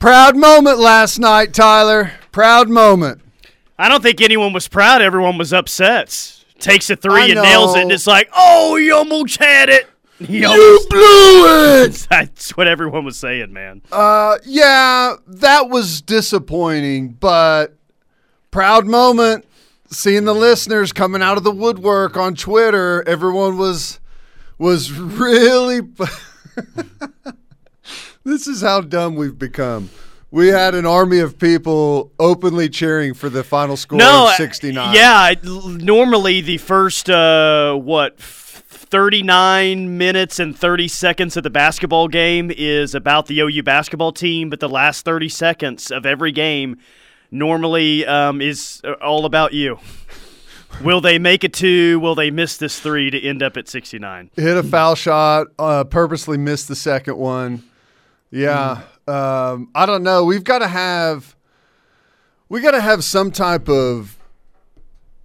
Proud moment last night, Tyler. Proud moment. I don't think anyone was proud. Everyone was upset. Takes a three I and nails it, and it's like, oh, you almost had it. You You blew it. That's what everyone was saying, man. Uh, yeah, that was disappointing, but proud moment. Seeing the listeners coming out of the woodwork on Twitter, everyone was was really. This is how dumb we've become. We had an army of people openly cheering for the final score no, of uh, 69. Yeah, normally the first uh, what 39 minutes and 30 seconds of the basketball game is about the OU basketball team, but the last 30 seconds of every game normally um, is uh, all about you. Will they make it two? Will they miss this three to end up at 69? hit a foul shot, uh, purposely missed the second one. Yeah, um, I don't know. We've got to have, we got to have some type of,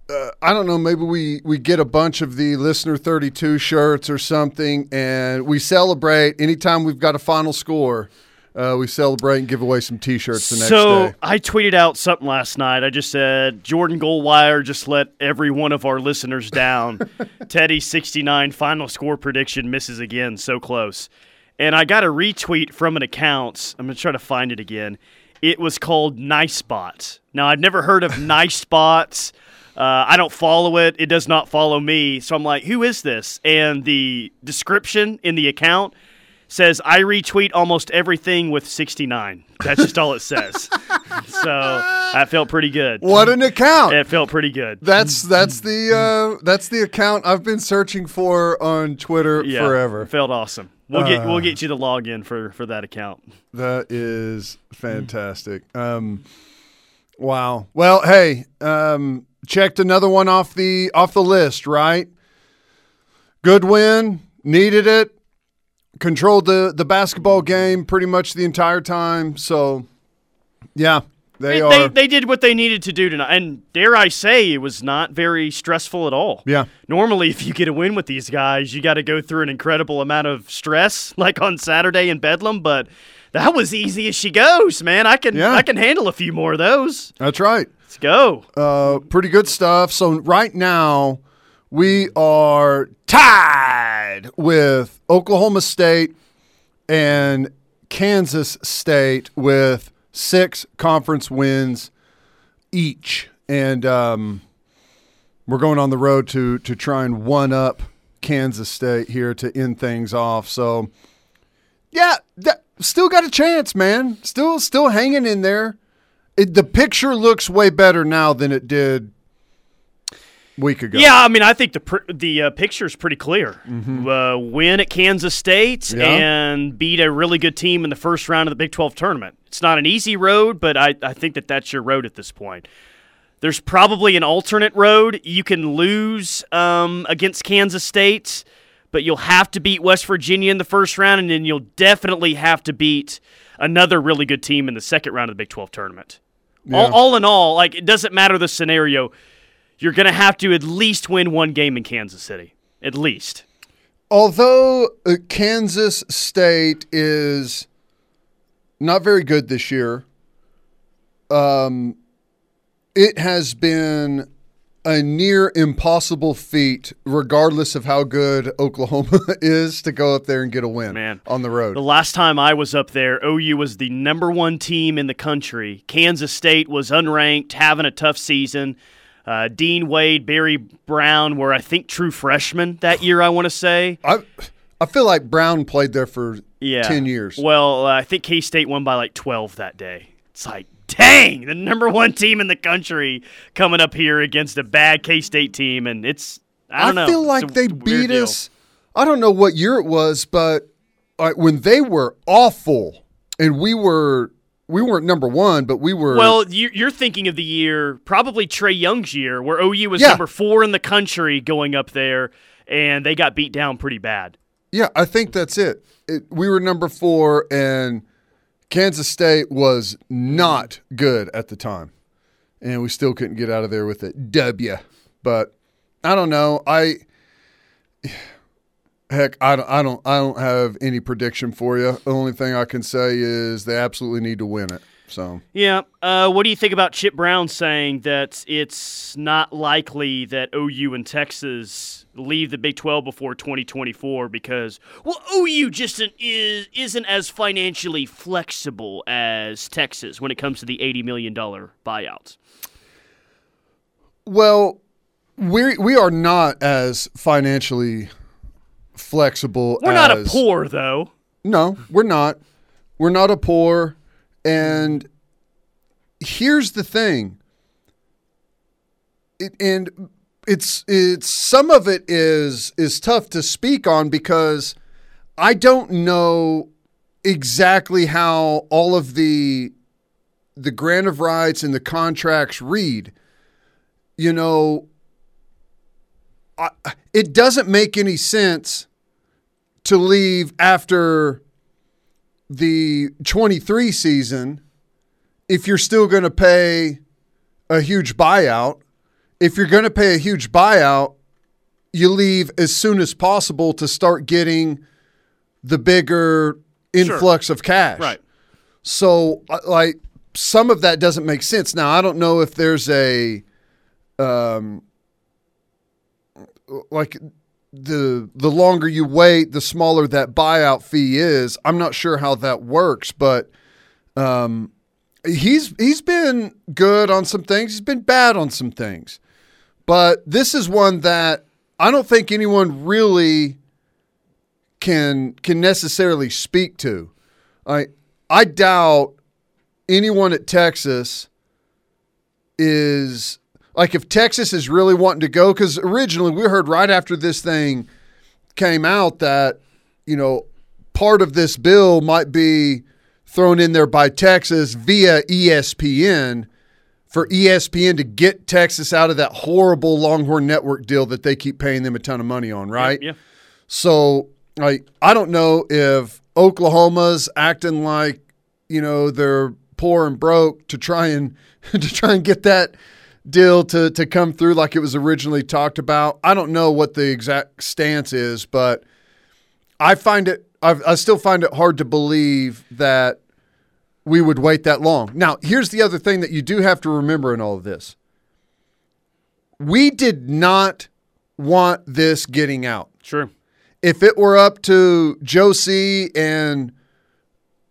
uh, I don't know. Maybe we we get a bunch of the listener thirty two shirts or something, and we celebrate anytime we've got a final score. Uh, we celebrate and give away some T-shirts the next so day. I tweeted out something last night. I just said Jordan Goldwire just let every one of our listeners down. Teddy sixty nine final score prediction misses again. So close. And I got a retweet from an account. I'm gonna try to find it again. It was called Nice Bots. Now I've never heard of Nice Bots. Uh, I don't follow it. It does not follow me. So I'm like, who is this? And the description in the account says I retweet almost everything with 69. That's just all it says. so that felt pretty good. What an account! It felt pretty good. That's that's the uh, that's the account I've been searching for on Twitter Yeah, forever. Felt awesome. We'll get Uh. we'll get you the login for for that account. That is fantastic. Um, wow. Well, hey, um, checked another one off the off the list. Right. Good win. Needed it. Controlled the the basketball game pretty much the entire time. So, yeah, they, They, are. they, they did what they needed to do tonight, and dare I say, it was not very stressful at all. yeah. Normally, if you get a win with these guys, you got to go through an incredible amount of stress, like on Saturday in Bedlam. But that was easy as she goes, man. I can Yeah. I can handle a few more of those. That's right. Let's go. Uh, pretty good stuff. So right now we are tied with Oklahoma State and Kansas State with six conference wins each, and um, we're going on the road to to try and one up Kansas State here to end things off. So yeah, that, still got a chance, man. Still still hanging in there. It, the picture looks way better now than it did week ago. Yeah, I mean, I think the pr- the uh, picture's pretty clear. Uh, win at Kansas State Mm-hmm. Yeah. and beat a really good team in the first round of the Big 12 tournament. It's not an easy road, but I, I think that that's your road at this point. There's probably an alternate road. You can lose um, against Kansas State, but you'll have to beat West Virginia in the first round, and then you'll definitely have to beat another really good team in the second round of the Big 12 tournament. All, all in all, like it doesn't matter the scenario you're going to have to at least win one game in Kansas City. At least. Although uh, Kansas State is not very good this year, um, it has been a near impossible feat, regardless of how good Oklahoma is, to go up there and get a win Man. on the road. The last time I was up there, OU was the number one team in the country. Kansas State was unranked, having a tough season. Uh, Dean Wade, Barry Brown were, I think, true freshmen that year, I want to say. I I feel like Brown played there for Yeah. ten years. Well, uh, I think K State won by like 12 that day. It's like, dang, the number one team in the country coming up here against a bad K State team. And it's, I don't know. feel like they beat deal. us. I don't know what year it was, but uh, when they were awful and we were we weren't number one, but we were. Well, you- you're thinking of the year, probably Trae Young's year, where OU was Yeah. number four in the country going up there, and they got beat down pretty bad. yeah, I think that's it. it. We were number four, and Kansas State was not good at the time, and we still couldn't get out of there with a W. But I don't know. I Heck, I don't, I don't, I don't have any prediction for you. The only thing I can say is they absolutely need to win it. So Yeah. Uh, what do you think about Chip Brown saying that it's not likely that OU and Texas leave the Big 12 before 2024 because well OU just isn't, is isn't as financially flexible as Texas when it comes to the 80 million dollar buyouts. Well, we we are not as financially flexible. We're not a poor though. No, we're not. We're not a poor. And here's the thing. It, and it's it's some of it is is tough to speak on because I don't know exactly how all of the the grant of rights and the contracts read. You know, I, it doesn't make any sense to leave after the 23 season if you're still going to pay a huge buyout. If you're going to pay a huge buyout, you leave as soon as possible to start getting the bigger influx of cash. Right. So, uh, like, some of that doesn't make sense. Now, I don't know if there's a, um, like, the the longer you wait, the smaller that buyout fee is. I'm not sure how that works, but um, he's he's been good on some things. He's been bad on some things, but this is one that I don't think anyone really can can necessarily speak to. I I doubt anyone at Texas is like if Texas is really wanting to go because originally we heard right after this thing came out that you know part of this bill might be thrown in there by Texas via ESPN for ESPN to get Texas out of that horrible Longhorn Network deal that they keep paying them a ton of money on, right? Yeah. So like I don't know if Oklahoma's acting like you know they're poor and broke to try and to try and get that deal to to come through like it was originally talked about. I don't know what the exact stance is, but I find it I, I still find it hard to believe that we would wait that long. Now, here's the other thing that you do have to remember in all of this. We did not want this getting out Sure. if it were up to C and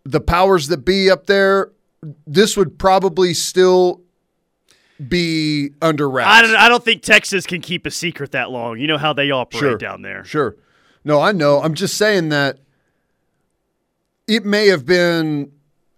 the powers that be up there, this would probably still be under wraps. I don't, I don't think Texas can keep a secret that long. You know how they operate Sure. down there. Sure. No, I know. I'm just saying that it may have been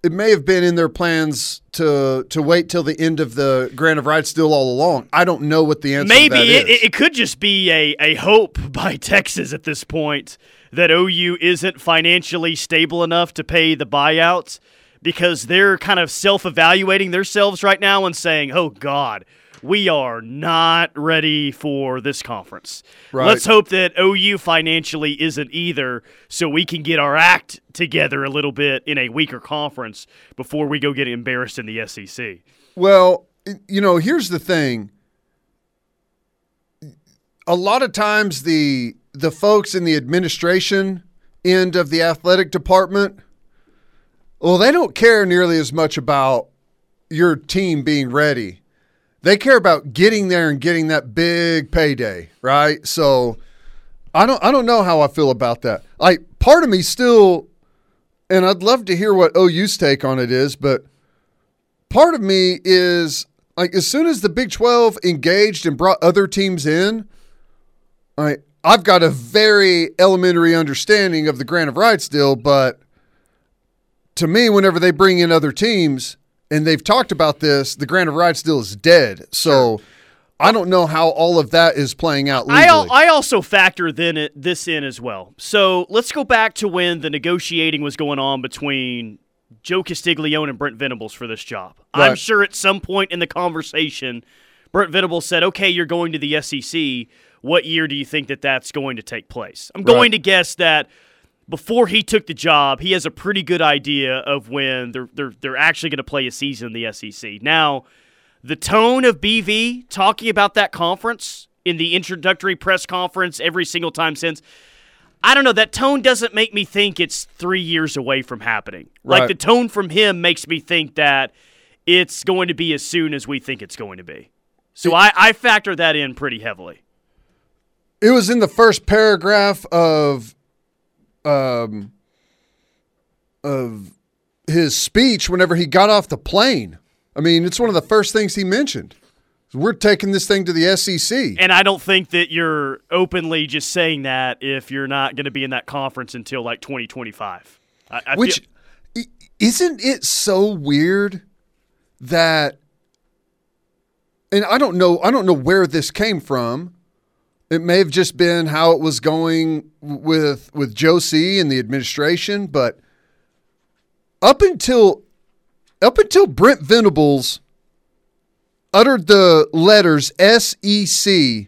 it may have been in their plans to to wait till the end of the grant of rights deal all along. I don't know what the answer Maybe it, it could just be a, a hope by Texas at this point that OU isn't financially stable enough to pay the buyouts because they're kind of self evaluating themselves right now and saying, oh, God, we are not ready for this conference. Right. Let's hope that OU financially isn't either so we can get our act together a little bit in a weaker conference before we go get embarrassed in the SEC. Well, you know, here's the thing. A lot of times the the folks in the administration end of the athletic department, well, they don't care nearly as much about your team being ready. They care about getting there and getting that big payday, right? So I don't I don't know how I feel about that. Like part of me still and I'd love to hear what OU's take on it is, but part of me is like as soon as the Big 12 engaged and brought other teams in, I I've got a very elementary understanding of the grant of rights deal, but to me whenever they bring in other teams and they've talked about this, the grant of rights deal is dead. So I don't know how all of that is playing out legally. I, I also factor then this in as well. So let's go back to when the negotiating was going on between Joe Castiglione and Brent Venables for this job. I'm sure at some point in the conversation, Brent Venables said, "Okay, you're going to the SEC. What year do you think that that's going to take place?" I'm going Right. to guess that before he took the job, he has a pretty good idea of when they're they're they're actually going to play a season in the SEC. Now, the tone of BV talking about that conference in the introductory press conference every single time since I don't know. That tone doesn't make me think it's three years away from happening. Like the tone from him makes me think that it's going to be as soon as we think it's going to be. So I, I factor that in pretty heavily. It was in the first paragraph of um of his speech whenever he got off the plane. I mean, it's one of the first things he mentioned. We're taking this thing to the SEC. And I don't think that you're openly just saying that if you're not going to be in that conference until like 2025. I, I Which feel, isn't it so weird that and I don't know I don't know where this came from. It may have just been how it was going with with Joe C and the administration, but up until up until Brent Venables uttered the letters SEC,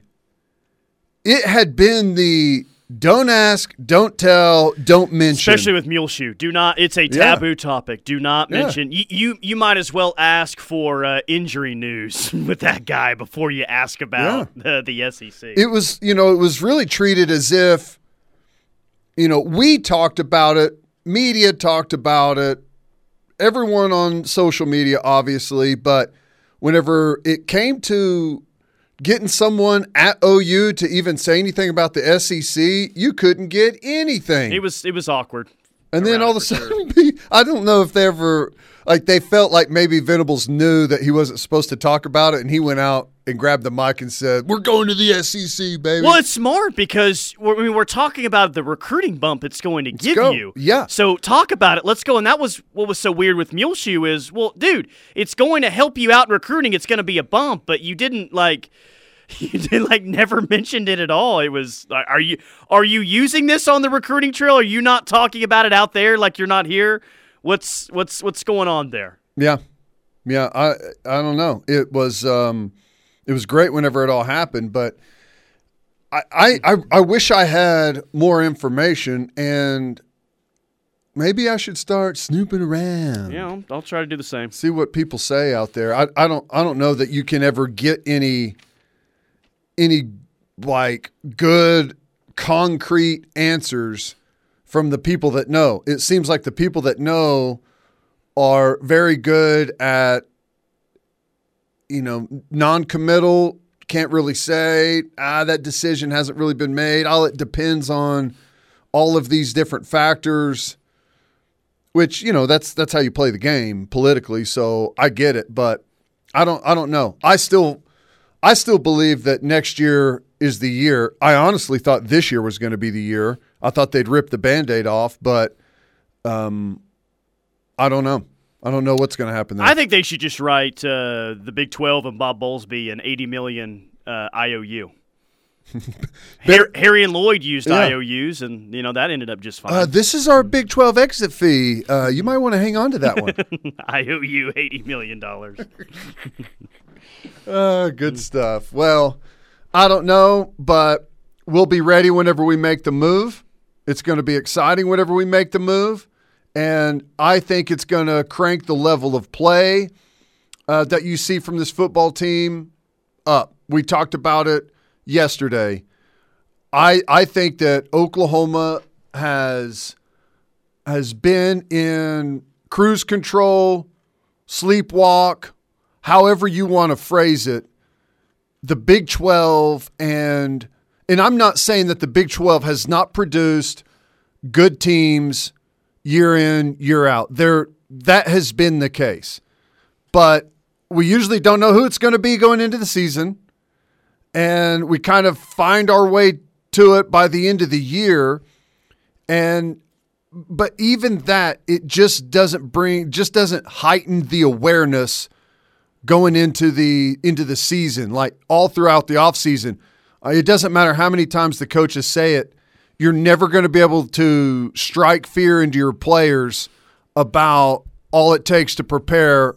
it had been the don't ask, don't tell, don't mention. especially with Muleshoe, do not. It's a Yeah. taboo topic. Do not Yeah. mention. You, you you might as well ask for uh, injury news with that guy before you ask about the, the SEC. it was you know it was really treated as if you know we talked about it media talked about it everyone on social media obviously but whenever it came to getting someone at OU to even say anything about the SEC you couldn't get anything it was it was awkward. and then all of a for sure. sudden, I don't know if they ever like they felt like maybe Venables knew that he wasn't supposed to talk about it, and he went out and grabbed the mic and said, "We're going to the SEC, baby." Well, it's smart because we're, I mean, we're talking about the recruiting bump it's going to give go. you. Yeah. So talk about it. Let's go. And that was what was so weird with Muleshoe is, well, dude, it's going to help you out in recruiting. It's going to be a bump, but you didn't like. You did like never mentioned it at all. It was are you are you using this on the recruiting trail? Are you not talking about it out there like you're not here? What's what's what's going on there? yeah, yeah. I I don't know. It was um, it was great whenever it all happened, but I I I, wish I had more information and. Maybe I should start snooping around. Yeah, I'll, I'll try to do the same. see what people say out there. I, I don't I don't know that you can ever get any any like good concrete answers from the people that know. It seems like the people that know are very good at you know non-committal can't really say ah that decision hasn't really been made. All it depends on all of these different factors which you know that's that's how you play the game politically so i get it but i don't i don't know. I still i still believe that next year is the year. I honestly thought this year was going to be the year. I thought they'd rip the band-aid off but um i don't know i don't know what's going to happen there I think they should just write uh, the Big Twelve and Bob Bowlesby an eighty million uh, IOU. Har- Harry and Lloyd used Yeah. IOUs, and you know that ended up just fine. uh, this is our big 12 exit fee uh, you might want to hang on to that one IOU eighty million dollars. Uh, good stuff. Well, I don't know, but we'll be ready whenever we make the move. It's going to be exciting whenever we make the move. And I think it's going to crank the level of play uh, that you see from this football team up. We talked about it yesterday. I I think that Oklahoma has has been in cruise control, sleepwalk, however you want to phrase it, the Big 12 and and I'm not saying that the Big 12 has not produced good teams year in, year out. There that has been the case. But we usually don't know who it's going to be going into the season. And we kind of find our way to it by the end of the year. And but even that, it just doesn't bring just doesn't heighten the awareness going into the into the season like all throughout the offseason uh, it doesn't matter how many times the coaches say it you're never going to be able to strike fear into your players about all it takes to prepare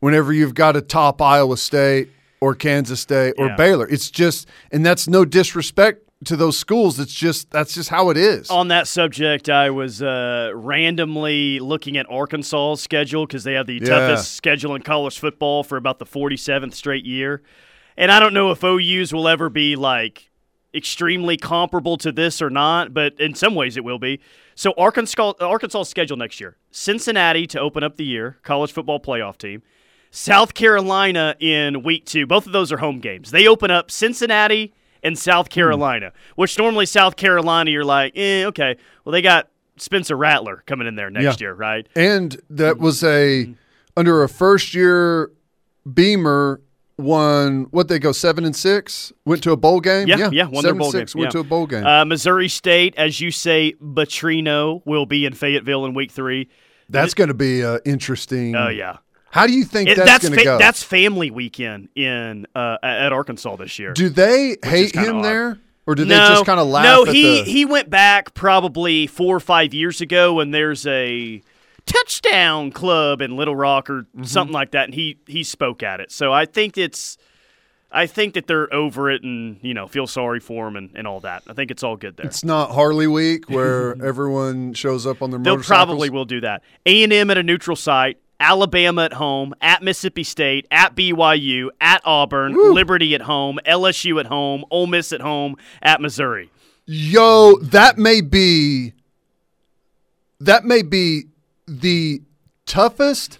whenever you've got a top Iowa State or Kansas State or Yeah. Baylor it's just and that's no disrespect to those schools it's just that's just how it is On that subject, I was uh, randomly looking at Arkansas's schedule because they have the Yeah. toughest schedule in college football for about the 47th straight year. And I don't know if OU's will ever be like extremely comparable to this or not, but in some ways it will be. So Arkansas Arkansas schedule next year: Cincinnati to open up the year, college football playoff team. South Carolina in week two. Both of those are home games. They open up Cincinnati and South hmm. Carolina, which normally South Carolina, you're like, eh, okay. Well, they got Spencer Rattler coming in there next Yeah. year, right? And that hmm. was a hmm. under a first year Beamer won what they go seven and six went to a bowl game. Yeah, yeah, won their seven bowl and six game, went yeah. to a bowl game. Uh, Missouri State, as you say, Petrino will be in Fayetteville in week three. that's going to be uh, interesting. Oh yeah, How do you think It- that's, that's going to fa- go? that's family weekend in uh, at Arkansas this year. do they hate him odd. there, or do no, they just kind of laugh? No, he the, he went back probably four or five years ago, and there's a touchdown club in Little Rock or Mm-hmm. something like that, and he he spoke at it. So I think it's. I think that they're over it and you know feel sorry for him and, and all that. I think it's all good there. It's not Harley Week where everyone shows up on their They'll probably will do that. A and M at a neutral site. Alabama at home, at Mississippi State, at BYU, at Auburn, Liberty at home, LSU at home, Ole Miss at home, at Missouri. Yo, that may be that may be the toughest.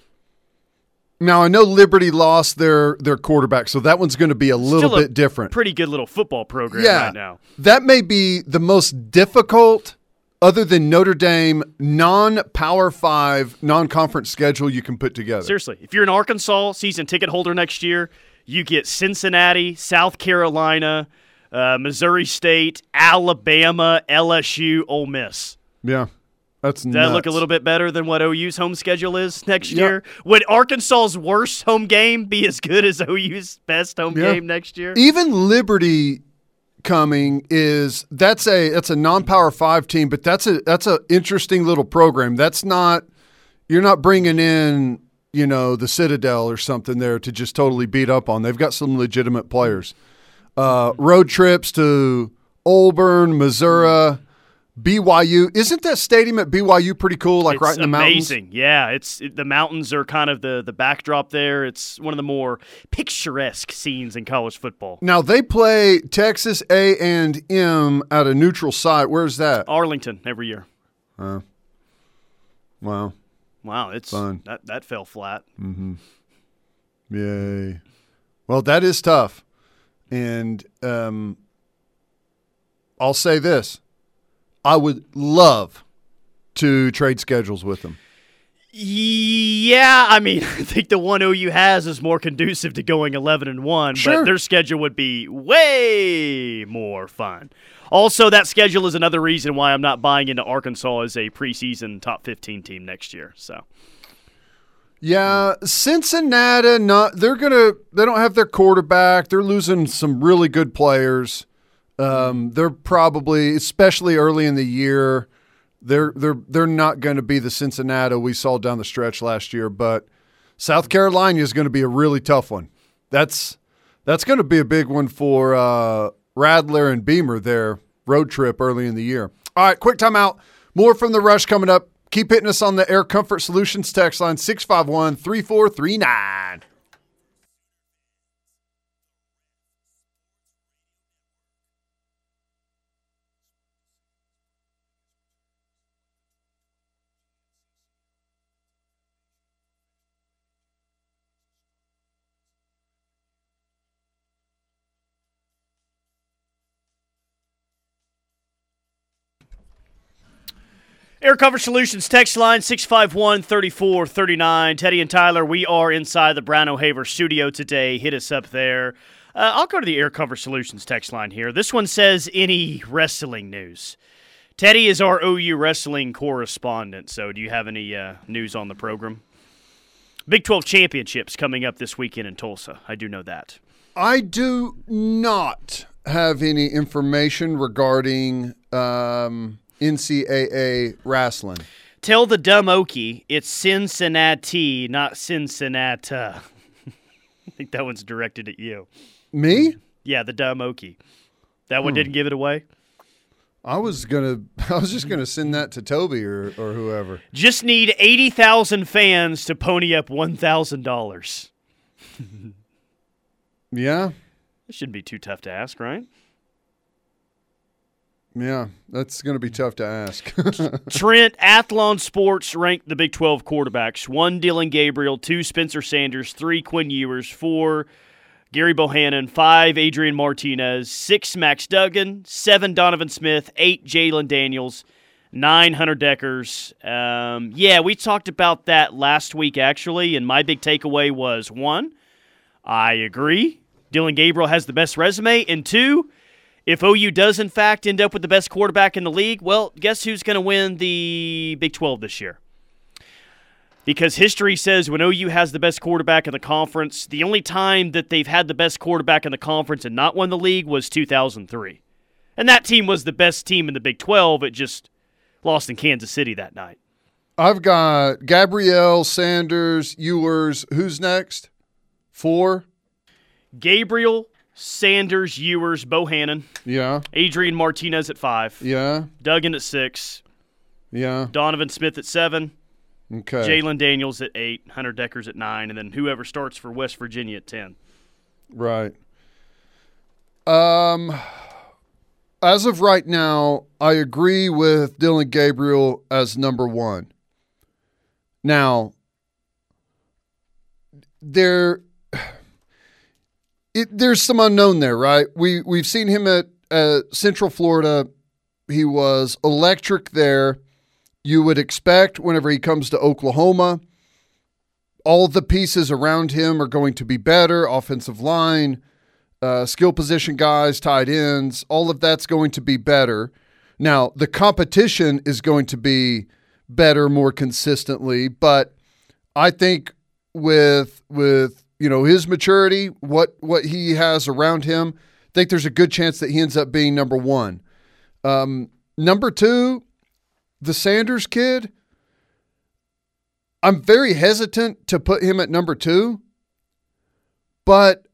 Now I know Liberty lost their their quarterback, so that one's going to be a little a bit different. Pretty good little football program yeah, right now. that may be the most difficult, other than Notre Dame, non-power five, non-conference schedule you can put together. Seriously, if you're an Arkansas season ticket holder next year, you get Cincinnati, South Carolina, uh, Missouri State, Alabama, LSU, Ole Miss. Yeah, that's Does that look a little bit better than what OU's home schedule is next Yeah. year? Would Arkansas's worst home game be as good as OU's best home Yeah. game next year? even Liberty coming is that's a that's a non-power five team, but that's a that's a interesting little program. That's not you're not bringing in you know the Citadel or something there to just totally beat up on. They've got some legitimate players. Uh, road trips to Auburn, Missouri. BYU isn't that stadium at BYU pretty cool? Like it's right in the mountains. amazing. Yeah, it's it, the mountains are kind of the the backdrop there. It's one of the more picturesque scenes in college football. Now they play Texas A and M at a neutral site. Where's that? Arlington every year. Wow. Wow, it's Fun. that that fell flat. Mm-hmm. Yay. Well, that is tough. And um, I'll say this I would love to trade schedules with them. Yeah, I mean, I think the one OU has is more conducive to going 11 and 1, Sure. but their schedule would be way more fun. Also, that schedule is another reason why I'm not buying into Arkansas as a preseason top 15 team next year. So, Yeah, Cincinnati, not they're gonna they don't have their quarterback. They're losing some really good players. Um, they're probably, especially early in the year, they're they're they're not going to be the Cincinnati we saw down the stretch last year. But South Carolina is going to be a really tough one. That's that's going to be a big one for uh, Rattler and Beamer. Their road trip early in the year. All right, quick timeout. More from the rush coming up. Keep hitting us on the Air Comfort Solutions text line 651 3439. Air Comfort Solutions text line 651 3439. Teddy and Tyler, we are inside the Brown O'Haver studio today. Hit us up there. Uh, I'll go to the Air Comfort Solutions text line here. This one says any wrestling news. Teddy is our OU wrestling correspondent, so do you have any uh, news on the program? Big 12 championships coming up this weekend in Tulsa. I do know that. I do not have any information regarding um, NCAA wrestling. Tell the dumb Okie it's Cincinnati, not Cincinnati. I think that one's directed at you. Me? Yeah, the dumb Okie. That one hmm. didn't give it away. I was gonna. I was just gonna send that to Toby or, or whoever. Just need 80,000 fans to pony up $1,000. Yeah. It shouldn't be too tough to ask, right? Yeah, that's going to be tough to ask. Trent, Athlon Sports ranked the Big 12 quarterbacks. One, Dillon Gabriel. Two, Spencer Sanders. Three, Quinn Ewers. Four, Gerry Bohanon. Five, Adrian Martinez. Six, Max Duggan. Seven, Donovan Smith. Eight, Jalon Daniels. Nine, Hunter Dekkers. Um, yeah, we talked about that last week, actually, and my big takeaway was one, I agree. Dillon Gabriel has the best resume. And two, if OU does in fact end up with the best quarterback in the league, well, guess who's going to win the Big 12 this year? Because history says when OU has the best quarterback in the conference, the only time that they've had the best quarterback in the conference and not won the league was 2003. And that team was the best team in the Big 12. It just lost in Kansas City that night. I've got Gabriel, Sanders, Ewers. Who's next? Four? Gabriel, Sanders, Ewers, Bohanon, Yeah, Adrian Martinez at five, yeah, Duggan at six, yeah. Donovan Smith at seven, Okay. Jalon Daniels at eight, Hunter Dekkers at nine, and then whoever starts for West Virginia at ten. Right. Um, as of right now, I agree with Dillon Gabriel as number one. Now, there, it, there's some unknown there, right? We we've seen him at uh, Central Florida. He was electric there. You would expect whenever he comes to Oklahoma, all the pieces around him are going to be better. Offensive line, uh, skill position guys, tight ends, all of that's going to be better. Now, the competition is going to be better more consistently, but I think with with you know his maturity, what what he has around him, I think there's a good chance that he ends up being number one. Um, number two, the Sanders kid. I'm very hesitant to put him at number two, but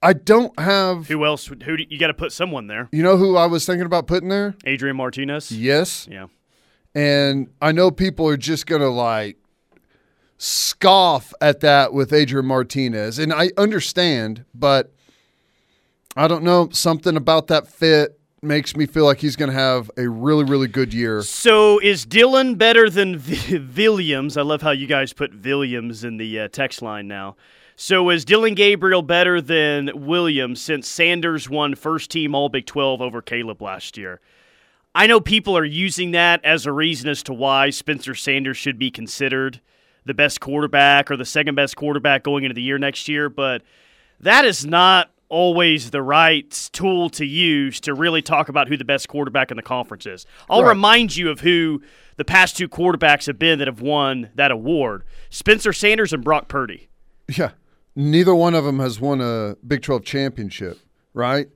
I don't have. Who else? Who do, you got to put someone there? You know who I was thinking about putting there? Adrian Martinez. Yes. Yeah. And I know people are just going to like scoff at that with Adrian Martinez. And I understand, but I don't know. Something about that fit makes me feel like he's going to have a really, really good year. So is Dillon better than v- Williams? I love how you guys put Williams in the uh, text line now. So is Dillon Gabriel better than Williams since Sanders won first team All Big 12 over Caleb last year? I know people are using that as a reason as to why Spencer Sanders should be considered the best quarterback or the second best quarterback going into the year next year, but that is not always the right tool to use to really talk about who the best quarterback in the conference is. I'll Right. remind you of who the past two quarterbacks have been that have won that award Spencer Sanders and Brock Purdy. Yeah. Neither one of them has won a Big 12 championship, right?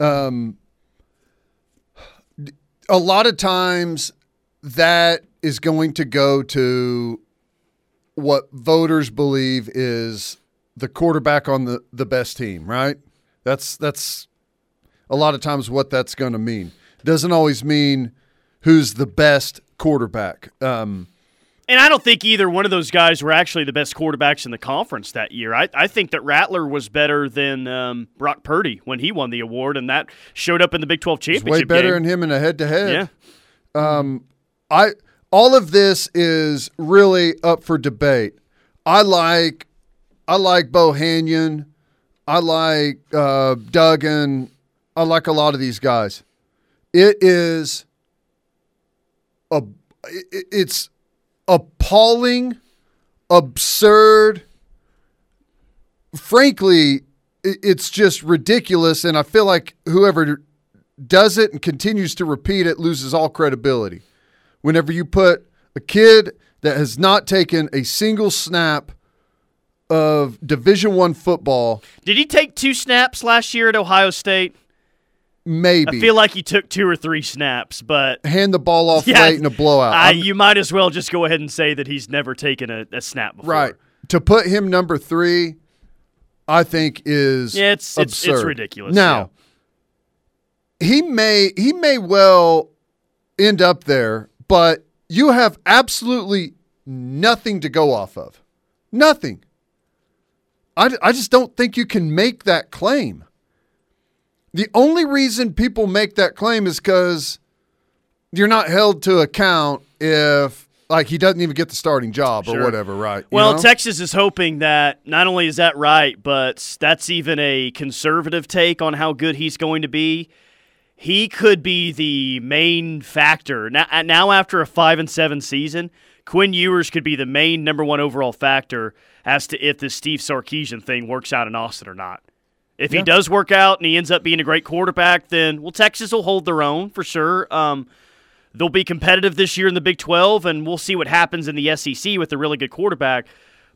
Um, a lot of times that is going to go to what voters believe is the quarterback on the, the best team, right? That's that's a lot of times what that's going to mean. Doesn't always mean who's the best quarterback. Um, And I don't think either one of those guys were actually the best quarterbacks in the conference that year. I, I think that Rattler was better than um, Brock Purdy when he won the award, and that showed up in the Big 12 championship way better game. than him in a head to head. Yeah. I all of this is really up for debate. I like I like Bohanon. I like uh, Duggan. I like a lot of these guys. It is a it's appalling, absurd. Frankly, it's just ridiculous, and I feel like whoever does it and continues to repeat it loses all credibility. Whenever you put a kid that has not taken a single snap of Division One football, Did he take two snaps last year at Ohio State? maybe I feel like he took two or three snaps, but hand the ball off Yeah, late in a blowout. I, you might as well just go ahead and say that he's never taken a, a snap before. right to put him number three, I think is Yeah, it's it's, it's absurd. ridiculous. Now he may he may well end up there, but you have absolutely nothing to go off of. Nothing. I, I just don't think you can make that claim. The only reason people make that claim is because you're not held to account if like he doesn't even get the starting job or whatever, right? You Well, know? Texas is hoping that not only is that right, but that's even a conservative take on how good he's going to be. He could be the main factor now. Now, after a five and seven season, Quinn Ewers could be the main number one overall factor as to if this Steve Sarkisian thing works out in Austin or not. If he does work out and he ends up being a great quarterback, then well, Texas will hold their own for sure. Um, they'll be competitive this year in the Big 12, and we'll see what happens in the SEC with a really good quarterback.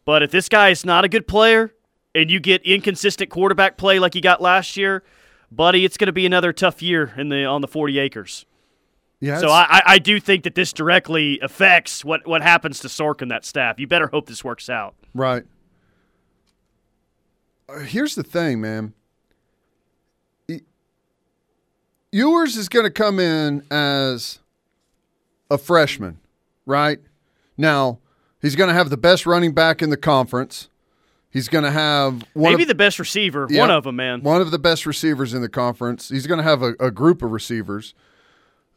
But if this guy is not a good player and you get inconsistent quarterback play like you got last year, buddy, it's going to be another tough year in the on the 40 acres. yeah, So I, I- do think that this directly affects what, what happens to Sark and that staff. You better hope this works out. Right. Uh, Here's the thing, man. Ewers is going to come in as a freshman, right? Now, he's going to have the best running back in the conference. He's going to have one Maybe of, the best receiver, Yeah. one of them, man. one of the best receivers in the conference. He's going to have a, a group of receivers.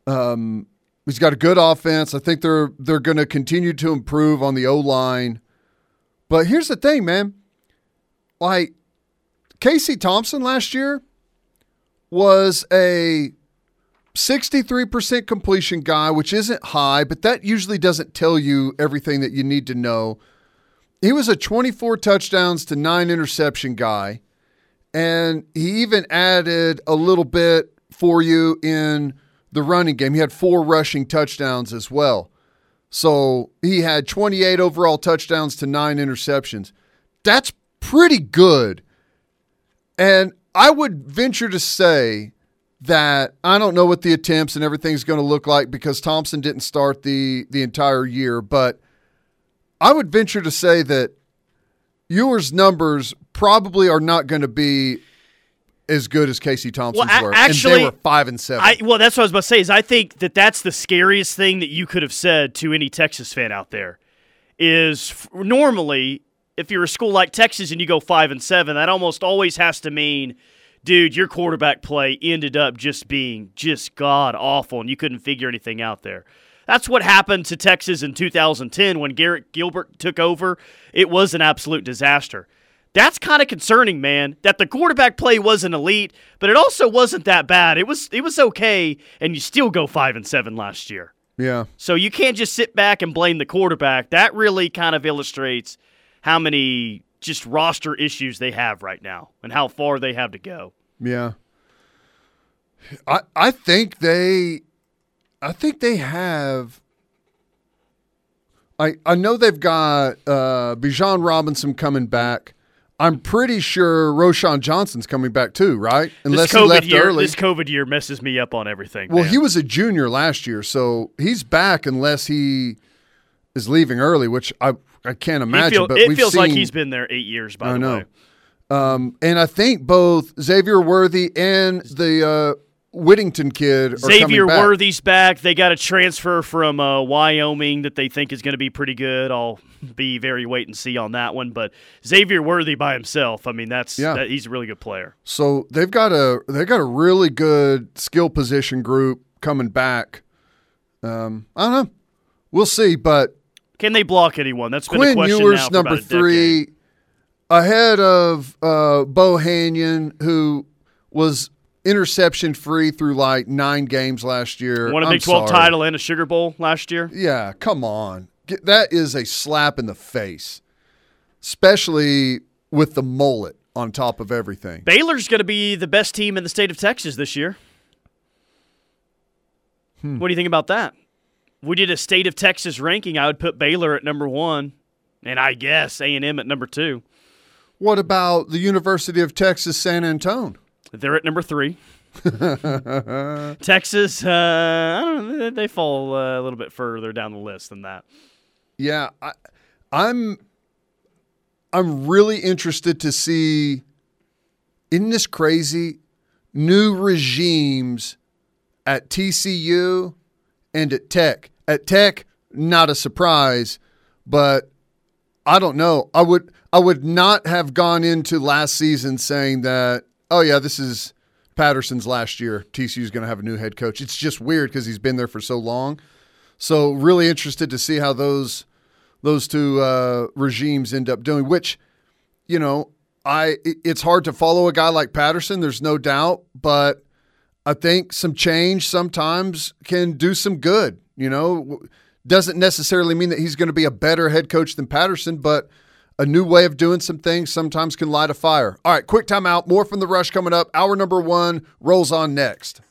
Um, he's got a good offense. I think they're they're going to continue to improve on the O line. But here's the thing, man. Like Casey Thompson last year was a 63% completion guy, which isn't high, but that usually doesn't tell you everything that you need to know. He was a 24 touchdowns to 9 interception guy and he even added a little bit for you in the running game. He had four rushing touchdowns as well. So he had 28 overall touchdowns to nine interceptions. That's pretty good. And I would venture to say that I don't know what the attempts and everything's going to look like because Thompson didn't start the the entire year, but I would venture to say that Ewers' numbers probably are not going to be as good as Casey Thompson's Well, a- were, actually, and they were five and seven. I well, that's what I was about to say. Is I think that that's the scariest thing that you could have said to any Texas fan out there. Is f- normally if you're a school like Texas and you go five and seven, that almost always has to mean, dude, your quarterback play ended up just being just god awful, and you couldn't figure anything out there. That's what happened to Texas in 2010 when Garrett Gilbert took over. It was an absolute disaster. That's kind of concerning, man. That the quarterback play wasn't elite, but it also wasn't that bad. It was it was okay, and you still go five and seven last year. yeah, So you can't just sit back and blame the quarterback. That really kind of illustrates how many just roster issues they have right now and how far they have to go. yeah. I I think they, I think they have. I I know they've got uh, Bijan Robinson coming back. I'm pretty sure Roschon Johnson's coming back too, right? Unless he left year, early. this COVID year messes me up on everything. Well, man. he was a junior last year, so he's back unless he is leaving early, which I I can't imagine. feel- but it feels like he's been there eight years. By I the know. way, Um, and I think both Xavier Worthy and the uh, Whittington kid Xavier. Worthy's back. They got a transfer from uh, Wyoming that they think is going to be pretty good. I'll be very wait and see on that one. But Xavier Worthy by himself, I mean, that's Yeah. that, he's a really good player. So they've got a they've got a really good skill position group coming back. Um, I don't know. We'll see, but Can they block anyone? That's been a Quinn question now Ewers for number a decade. three, ahead of uh, Bohanon, who was interception free through like nine games last year. Won a Big 12 sorry. title and a Sugar Bowl last year. Yeah, come on. Get, that is a slap in the face, especially with the mullet on top of everything. Baylor's going to be the best team in the state of Texas this year. Hmm. What do you think about that? We did a state of Texas ranking. I would put Baylor at number one, and I guess A and M at number two. What about the University of Texas San Antone? They're at number three. Texas, uh, I don't know, they fall uh, a little bit further down the list than that. Yeah, I, I'm I'm really interested to see isn't this crazy new regimes at TCU and at Tech. At Tech, not a surprise, but I don't know. I would I would not have gone into last season saying that, oh yeah, this is Patterson's last year. TCU's going to have a new head coach. It's just weird because he's been there for so long. So really interested to see how those those two uh, regimes end up doing. Which, you know, I it's hard to follow a guy like Patterson. There's no doubt, but I think some change sometimes can do some good. You know, doesn't necessarily mean that he's going to be a better head coach than Patterson, but a new way of doing some things sometimes can light a fire. All right, quick timeout. More from the rush coming up. Hour number one rolls on next.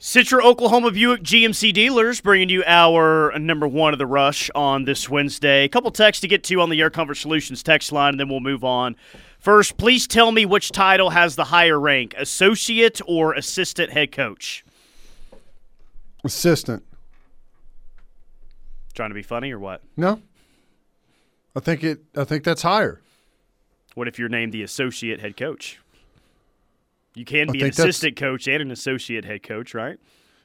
Citra Oklahoma Buick GMC dealers bringing you our number one of the rush on this Wednesday. A couple texts to get to on the Air Comfort Solutions text line, and then we'll move on. First, please tell me which title has the higher rank, associate or assistant head coach? Assistant. Trying to be funny or what? No. I think it. I think that's higher. What if you're named the associate head coach? You can be an assistant coach and an associate head coach, right?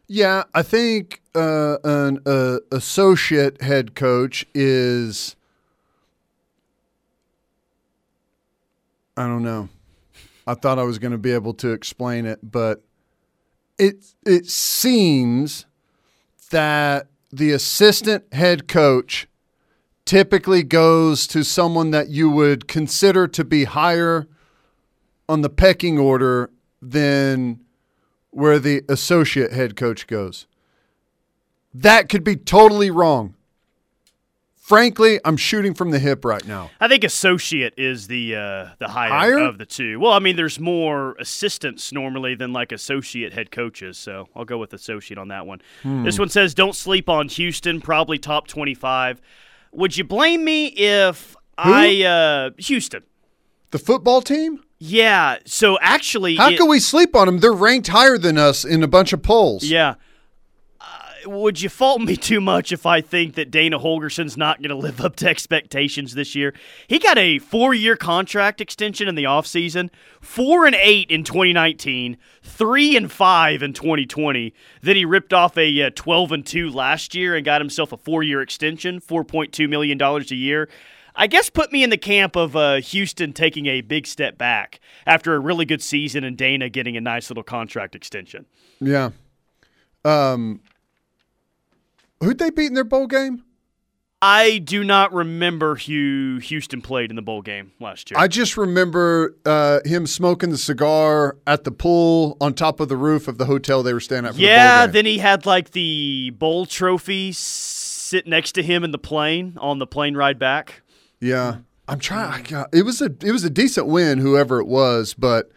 Yeah, I think uh, an uh, associate head coach is. I don't know. I thought I was going to be able to explain it, but it it seems that the assistant head coach typically goes to someone that you would consider to be higher on the pecking order than where the associate head coach goes. That could be totally wrong. Frankly, I'm shooting from the hip right now. I think associate is the uh, the higher, Higher? of the two. Well, I mean, there's more assistants normally than like associate head coaches, so I'll go with associate on that one. Hmm. This one says, "Don't sleep on Houston, probably top 25." Would you blame me if I uh, Houston? The football team? Yeah. So actually, How it- can we sleep on them? They're ranked higher than us in a bunch of polls. Yeah. Uh, would you fault me too much if I think that Dana Holgorsen's not going to live up to expectations this year? He got a four-year contract extension in the offseason, four and eight in 2019, three and five in 2020. Then he ripped off a uh, 12 and two last year and got himself a four-year extension, 4.2 million dollars a year. I guess put me in the camp of uh, Houston taking a big step back after a really good season and Dana getting a nice little contract extension. Yeah. Um, who'd they beat in their bowl game? I do not remember who Houston played in the bowl game last year. I just remember uh, him smoking the cigar at the pool on top of the roof of the hotel they were staying at. For yeah, the then he had like the bowl trophy sit next to him in the plane on the plane ride back. Yeah, I'm trying. It was a it was a decent win, whoever it was, but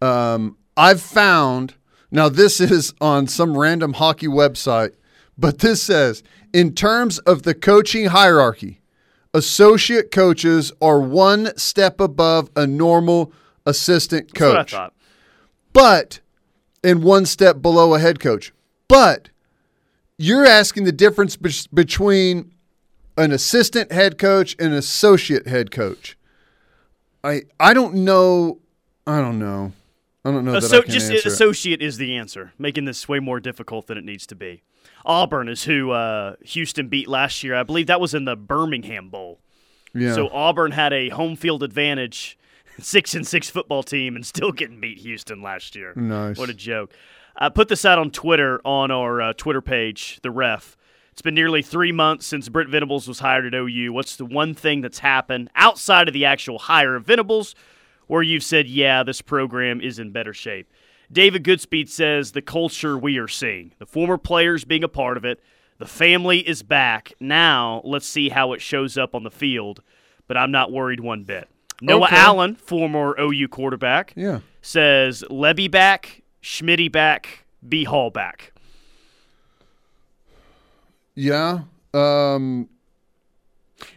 um, I've found now this is on some random hockey website, but this says in terms of the coaching hierarchy, associate coaches are one step above a normal assistant That's what I coach, but and one step below a head coach. But you're asking the difference be- between an assistant head coach and an associate head coach. I I don't know. I don't know. I don't know can just associate is the answer, making this way more difficult than it needs to be. Auburn is who uh, Houston beat last year. I believe that was in the Birmingham Bowl. Yeah. So Auburn had a home field advantage, six and six football team, and still getting beat Houston last year. Nice. What a joke! I put this out on Twitter on our uh, Twitter page, the Ref. It's been nearly three months since Brent Venables was hired at OU. What's the one thing that's happened outside of the actual hire of Venables, where you've said, "Yeah, this program is in better shape"? David Goodspeed says the culture we are seeing, the former players being a part of it, the family is back. Now let's see how it shows up on the field. But I'm not worried one bit. Noah Okay. Allen, former OU quarterback, yeah. says Lebby back, Schmitty back, B Hall back. Yeah. Um,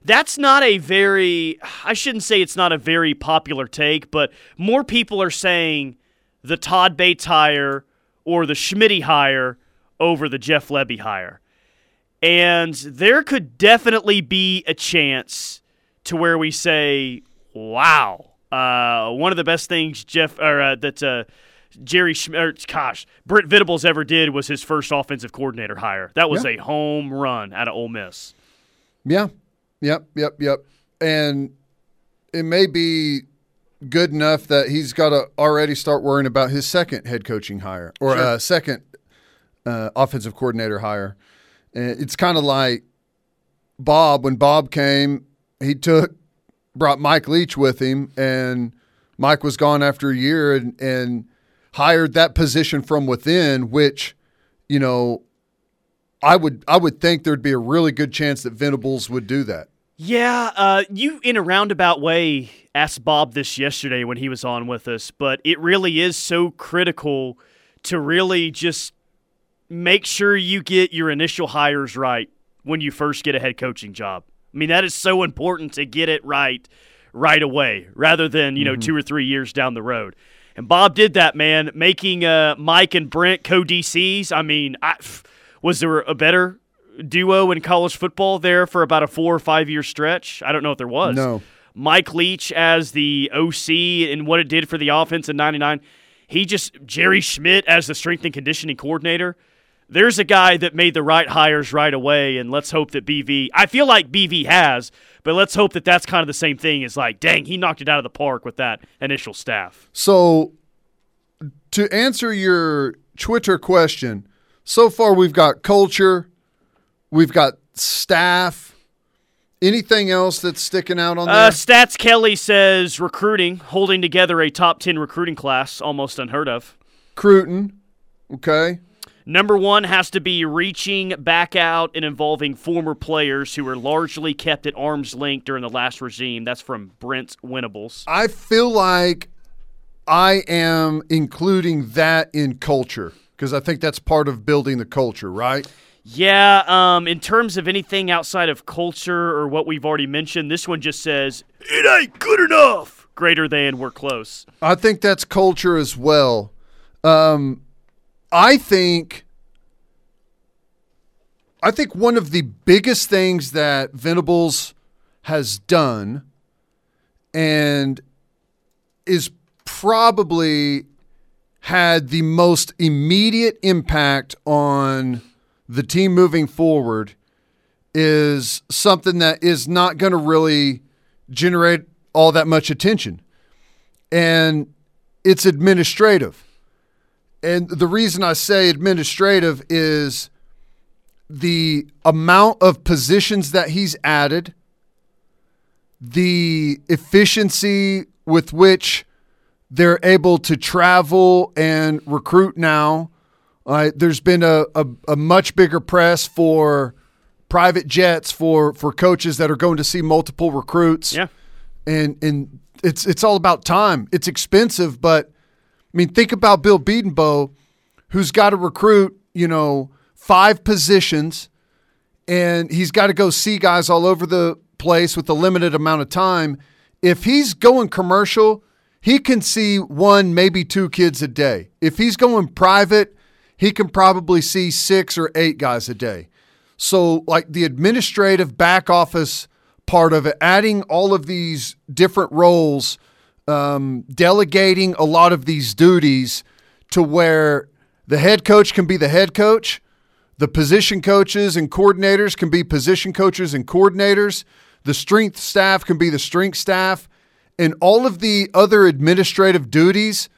That's not a very, I shouldn't say it's not a very popular take, but more people are saying the Todd Bates hire or the Schmitty hire over the Jeff Lebby hire. And there could definitely be a chance to where we say, wow, uh, one of the best things Jeff or uh, that uh, Jerry Schm- or, gosh, Brent Venables ever did was his first offensive coordinator hire. That was Yeah. a home run out of Ole Miss. yeah. Yep. Yep. Yep. And it may be good enough that he's got to already start worrying about his second head coaching hire or Sure. uh, second uh, offensive coordinator hire. And it's kind of like Bob when Bob came, he took brought Mike Leach with him, and Mike was gone after a year, and and hired that position from within, which you know. I would I would think there'd be a really good chance that Venables would do that. Yeah, uh, you in a roundabout way asked Bob this yesterday when he was on with us, but it really is so critical to really just make sure you get your initial hires right when you first get a head coaching job. I mean, that is so important to get it right right away rather than, you know, two or three years down the road. And Bob did that, man, making uh, Mike and Brent co DCs. I mean, I, was there a better duo in college football there for about a four or five year stretch? I don't know if there was. No. Mike Leach as the OC and what it did for the offense in 99. He just, Jerry Schmidt as the strength and conditioning coordinator. There's a guy that made the right hires right away, and let's hope that BV, I feel like BV has, but let's hope that that's kind of the same thing. Is like, dang, he knocked it out of the park with that initial staff. So, to answer your Twitter question, so far we've got culture, we've got staff. Anything else that's sticking out on Uh, there? Stats Kelly says recruiting, holding together a top 10 recruiting class, almost unheard of. Cruton, okay. Number one has to be reaching back out and involving former players who were largely kept at arm's length during the last regime. That's from Brent Venables. I feel like I am including that in culture because I think that's part of building the culture, right? Yeah, um, in terms of anything outside of culture or what we've already mentioned, this one just says, it ain't good enough. Greater than, we're close. I think that's culture as well. Um, I think I think one of the biggest things that Venables has done and is probably had the most immediate impact on the team moving forward is something that is not going to really generate all that much attention. And it's administrative. And the reason I say administrative is the amount of positions that he's added, the efficiency with which they're able to travel and recruit now. Uh, there's been a, a, a much bigger press for private jets for, for coaches that are going to see multiple recruits Yeah. and and it's it's all about time. It's expensive, but I mean, think about Bill Bedenbaugh, who's got to recruit, you know, five positions, and he's got to go see guys all over the place with a limited amount of time. If he's going commercial, he can see one, maybe two kids a day. If he's going private, he can probably see six or eight guys a day. So, like the administrative back office part of it, adding all of these different roles, um, delegating a lot of these duties to where the head coach can be the head coach, the position coaches and coordinators can be position coaches and coordinators, the strength staff can be the strength staff, and all of the other administrative duties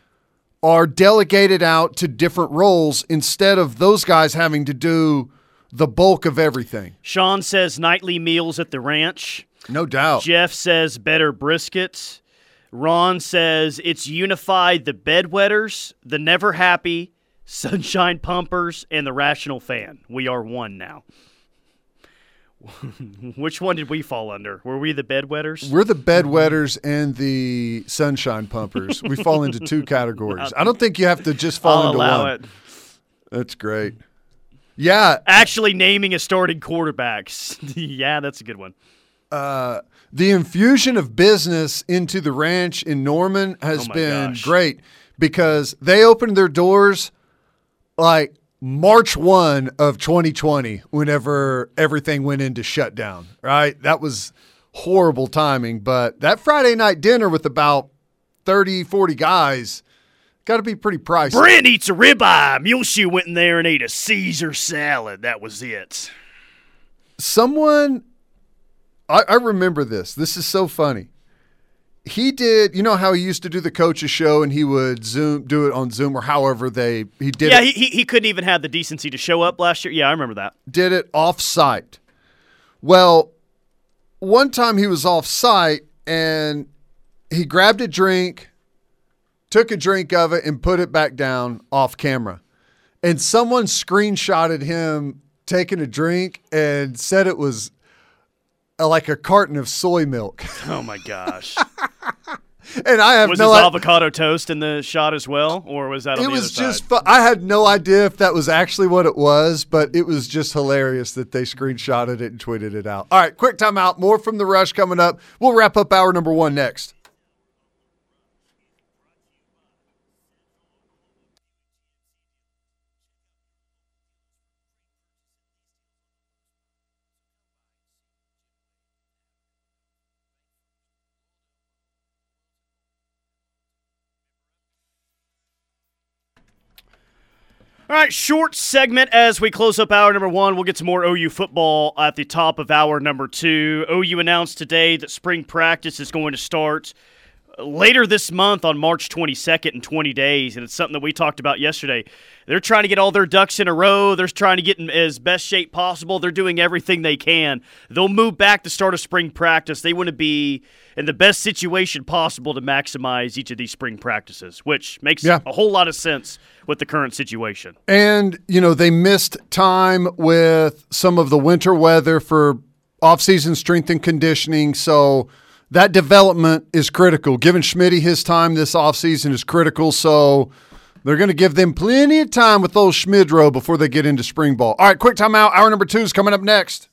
are delegated out to different roles instead of those guys having to do the bulk of everything. Sean says nightly meals at the ranch. No doubt. Jeff says better brisket. Ron says it's unified the bedwetters, the never happy, sunshine pumpers, and the rational fan. We are one now. Which one did we fall under? Were we the bedwetters? We're the bedwetters and the sunshine pumpers. We fall into two categories. I don't think you have to just fall I'll into allow one. it. That's great. Yeah, Actually naming a starting quarterbacks. yeah, that's a good one. Uh, the infusion of business into the ranch in Norman has Oh been gosh. great because they opened their doors like March 1 of 2020 whenever everything went into shutdown, right? That was horrible timing, but that Friday night dinner with about 30, 40 guys got to be pretty pricey. Brent eats a ribeye. Muleshoe went in there and ate a Caesar salad. That was it. someone I, I remember this. This is so funny. He did you know how he used to do the coaches show and he would zoom do it on zoom or however they he did Yeah, it, he, he, he couldn't even have the decency to show up last year. Yeah, I remember that. did it off site well one time he was off site and he grabbed a drink took a drink of it and put it back down off camera. And someone screenshotted him taking a drink and said it was uh, like a carton of soy milk Oh my gosh. And I have was no his idea. avocado toast in the shot as well, or was that It was just. Fu- I had no idea if that was actually what it was, but it was just hilarious that they screenshotted it and tweeted it out. All right, quick timeout. More from the rush coming up. We'll wrap up hour number one next. All right, short segment as we close up hour number one. We'll get some more OU football at the top of hour number two. OU announced today that spring practice is going to start later this month on March 22nd in 20 days, and it's something that we talked about yesterday. They're trying to get all their ducks in a row. They're trying to get in as best shape possible. They're doing everything they can. They'll move back to start a spring practice. They want to be in the best situation possible to maximize each of these spring practices, which makes Yeah. a whole lot of sense with the current situation. And, you know, they missed time with some of the winter weather for off-season strength and conditioning. So that development is critical. Giving Schmitty his time this offseason is critical. So they're going to give them plenty of time with those Schmidrow before they get into spring ball. All right, quick timeout. Hour number two is coming up next.